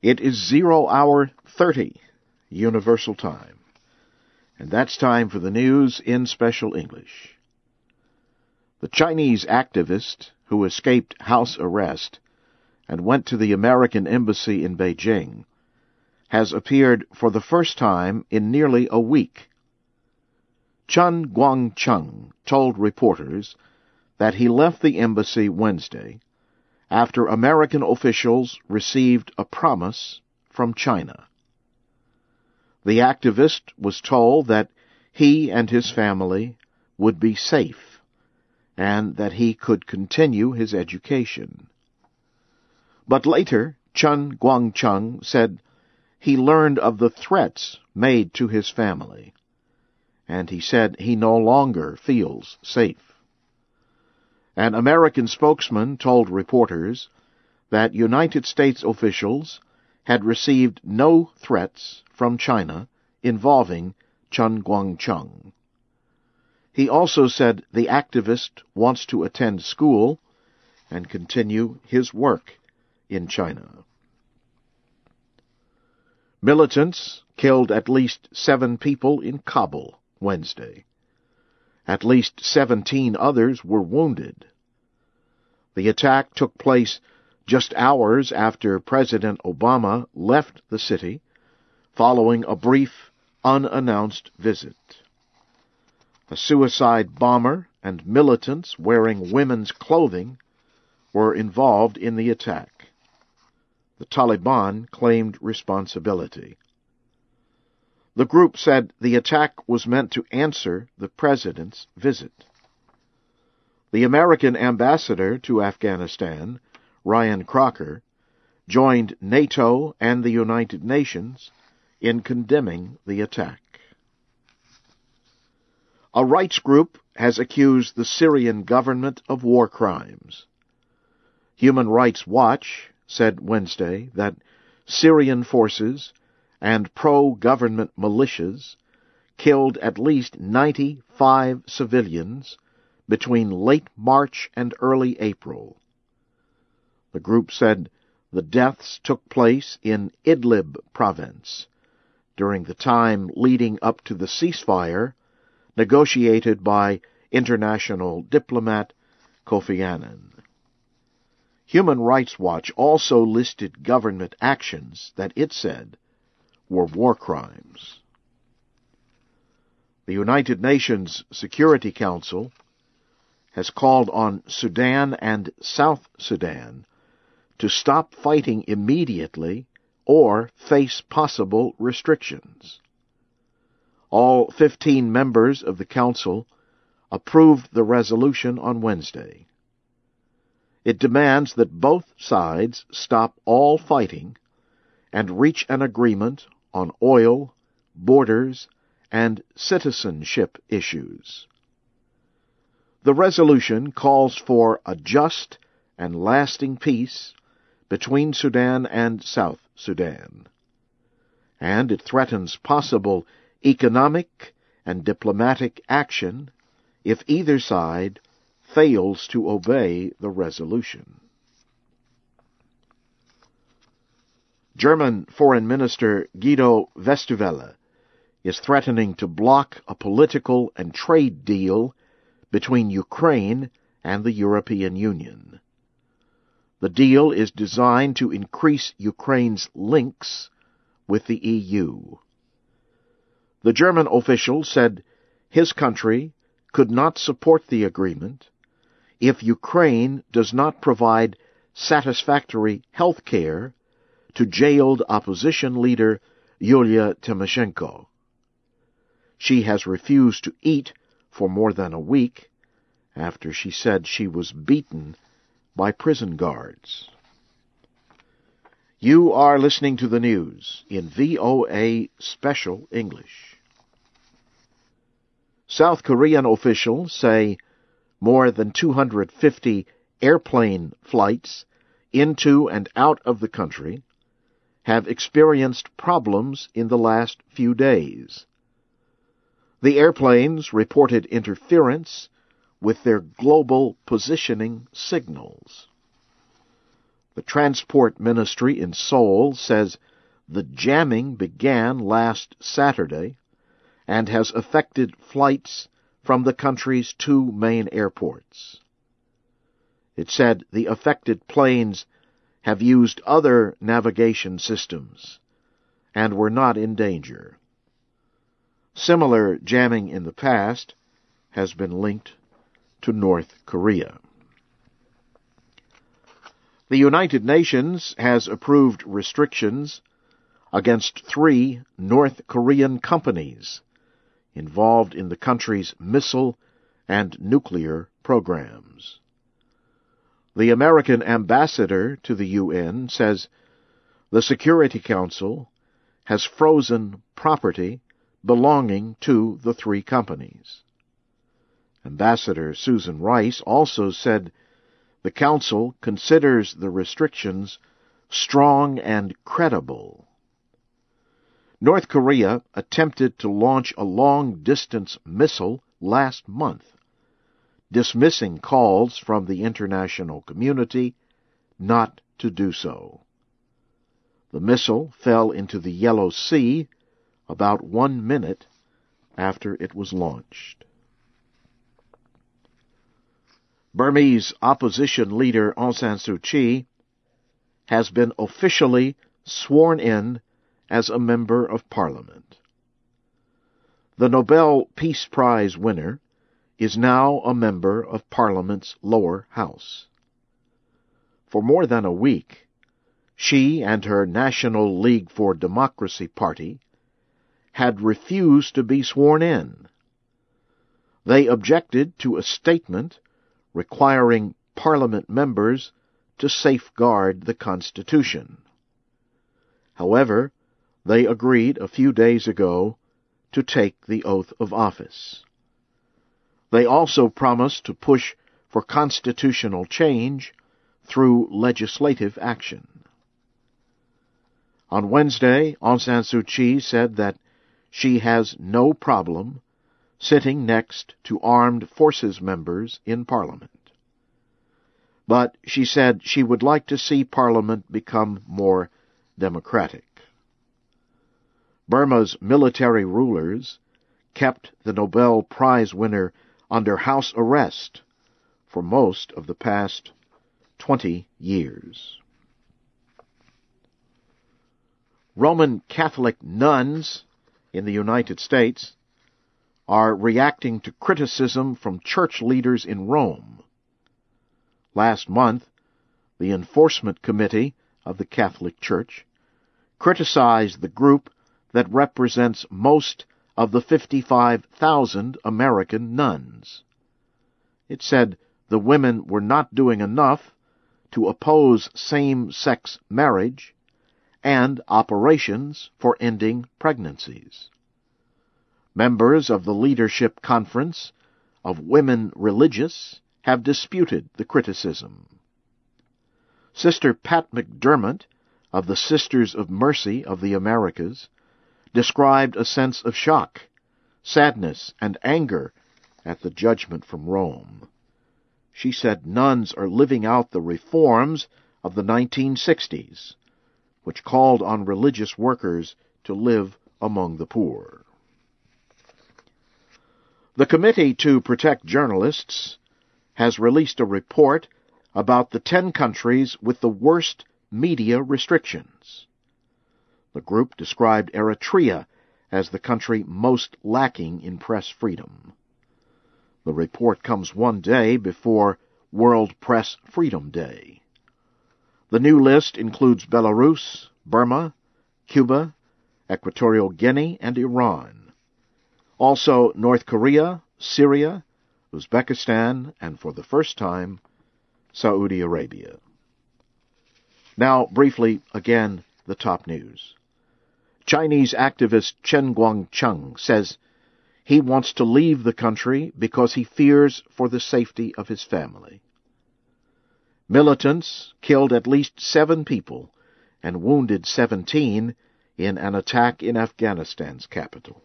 It is zero hour 30 Universal Time. And that's time for the news in special English. The Chinese activist who escaped house arrest and went to the American Embassy in Beijing has appeared for the first time in nearly a week. Chen Guangcheng told reporters that he left the embassy Wednesday after American officials received a promise from China. The activist was told that he and his family would be safe and that he could continue his education. But later, Chen Guangcheng said he learned of the threats made to his family, and he said he no longer feels safe. An American spokesman told reporters that United States officials had received no threats from China involving Chen Guangcheng. He also said the activist wants to attend school and continue his work in China. Militants killed at least seven people in Kabul Wednesday. At least 17 others were wounded. The attack took place just hours after President Obama left the city following a brief, unannounced visit. A suicide bomber and militants wearing women's clothing were involved in the attack. The Taliban claimed responsibility. The group said the attack was meant to answer the president's visit. The American ambassador to Afghanistan, Ryan Crocker, joined NATO and the United Nations in condemning the attack. A rights group has accused the Syrian government of war crimes. Human Rights Watch said Wednesday that Syrian forces and pro-government militias killed at least 95 civilians between late March and early April. The group said the deaths took place in Idlib province during the time leading up to the ceasefire negotiated by international diplomat Kofi Annan. Human Rights Watch also listed government actions that it said were war crimes. The United Nations Security Council has called on Sudan and South Sudan to stop fighting immediately or face possible restrictions. All 15 members of the Council approved the resolution on Wednesday. It demands that both sides stop all fighting and reach an agreement on oil, borders, and citizenship issues. The resolution calls for a just and lasting peace between Sudan and South Sudan, and it threatens possible economic and diplomatic action if either side fails to obey the resolution. German Foreign Minister Guido Westerwelle is threatening to block a political and trade deal between Ukraine and the European Union. The deal is designed to increase Ukraine's links with the EU. The German official said his country could not support the agreement if Ukraine does not provide satisfactory health care to jailed opposition leader Yulia Tymoshenko. She has refused to eat for more than a week after she said she was beaten by prison guards. You are listening to the news in VOA Special English. South Korean officials say more than 250 airplane flights into and out of the country have experienced problems in the last few days. The airplanes reported interference with their global positioning signals. The Transport Ministry in Seoul says the jamming began last Saturday and has affected flights from the country's two main airports. It said the affected planes have used other navigation systems and were not in danger. Similar jamming in the past has been linked to North Korea. The United Nations has approved restrictions against three North Korean companies involved in the country's missile and nuclear programs. The American ambassador to the UN says the Security Council has frozen property belonging to the three companies. Ambassador Susan Rice also said the Council considers the restrictions strong and credible. North Korea attempted to launch a long distance missile last month dismissing calls from the international community not to do so. The missile fell into the Yellow Sea about one minute after it was launched. Burmese opposition leader Aung San Suu Kyi has been officially sworn in as a member of parliament. The Nobel Peace Prize winner is now a member of Parliament's lower house. For more than a week, she and her National League for Democracy party had refused to be sworn in. They objected to a statement requiring Parliament members to safeguard the Constitution. However, they agreed a few days ago to take the oath of office. They also promised to push for constitutional change through legislative action. On Wednesday, Aung San Suu Kyi said that she has no problem sitting next to armed forces members in Parliament. But she said she would like to see Parliament become more democratic. Burma's military rulers kept the Nobel Prize winner under house arrest for most of the past 20 years. Roman Catholic nuns in the United States are reacting to criticism from church leaders in Rome. Last month, the Enforcement Committee of the Catholic Church criticized the group that represents most of the 55,000 American nuns. It said the women were not doing enough to oppose same-sex marriage and operations for ending pregnancies. Members of the Leadership Conference of Women Religious have disputed the criticism. Sister Pat McDermott of the Sisters of Mercy of the Americas described a sense of shock, sadness, and anger at the judgment from Rome. She said nuns are living out the reforms of the 1960s, which called on religious workers to live among the poor. The Committee to Protect Journalists has released a report about the 10 countries with the worst media restrictions. The group described Eritrea as the country most lacking in press freedom. The report comes one day before World Press Freedom Day. The new list includes Belarus, Burma, Cuba, Equatorial Guinea, and Iran. Also North Korea, Syria, Uzbekistan, and for the first time, Saudi Arabia. Now, briefly, again, the top news. Chinese activist Chen Guangcheng says he wants to leave the country because he fears for the safety of his family. Militants killed at least seven people and wounded 17 in an attack in Afghanistan's capital.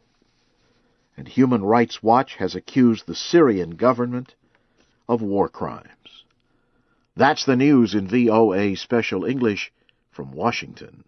And Human Rights Watch has accused the Syrian government of war crimes. That's the news in VOA Special English from Washington.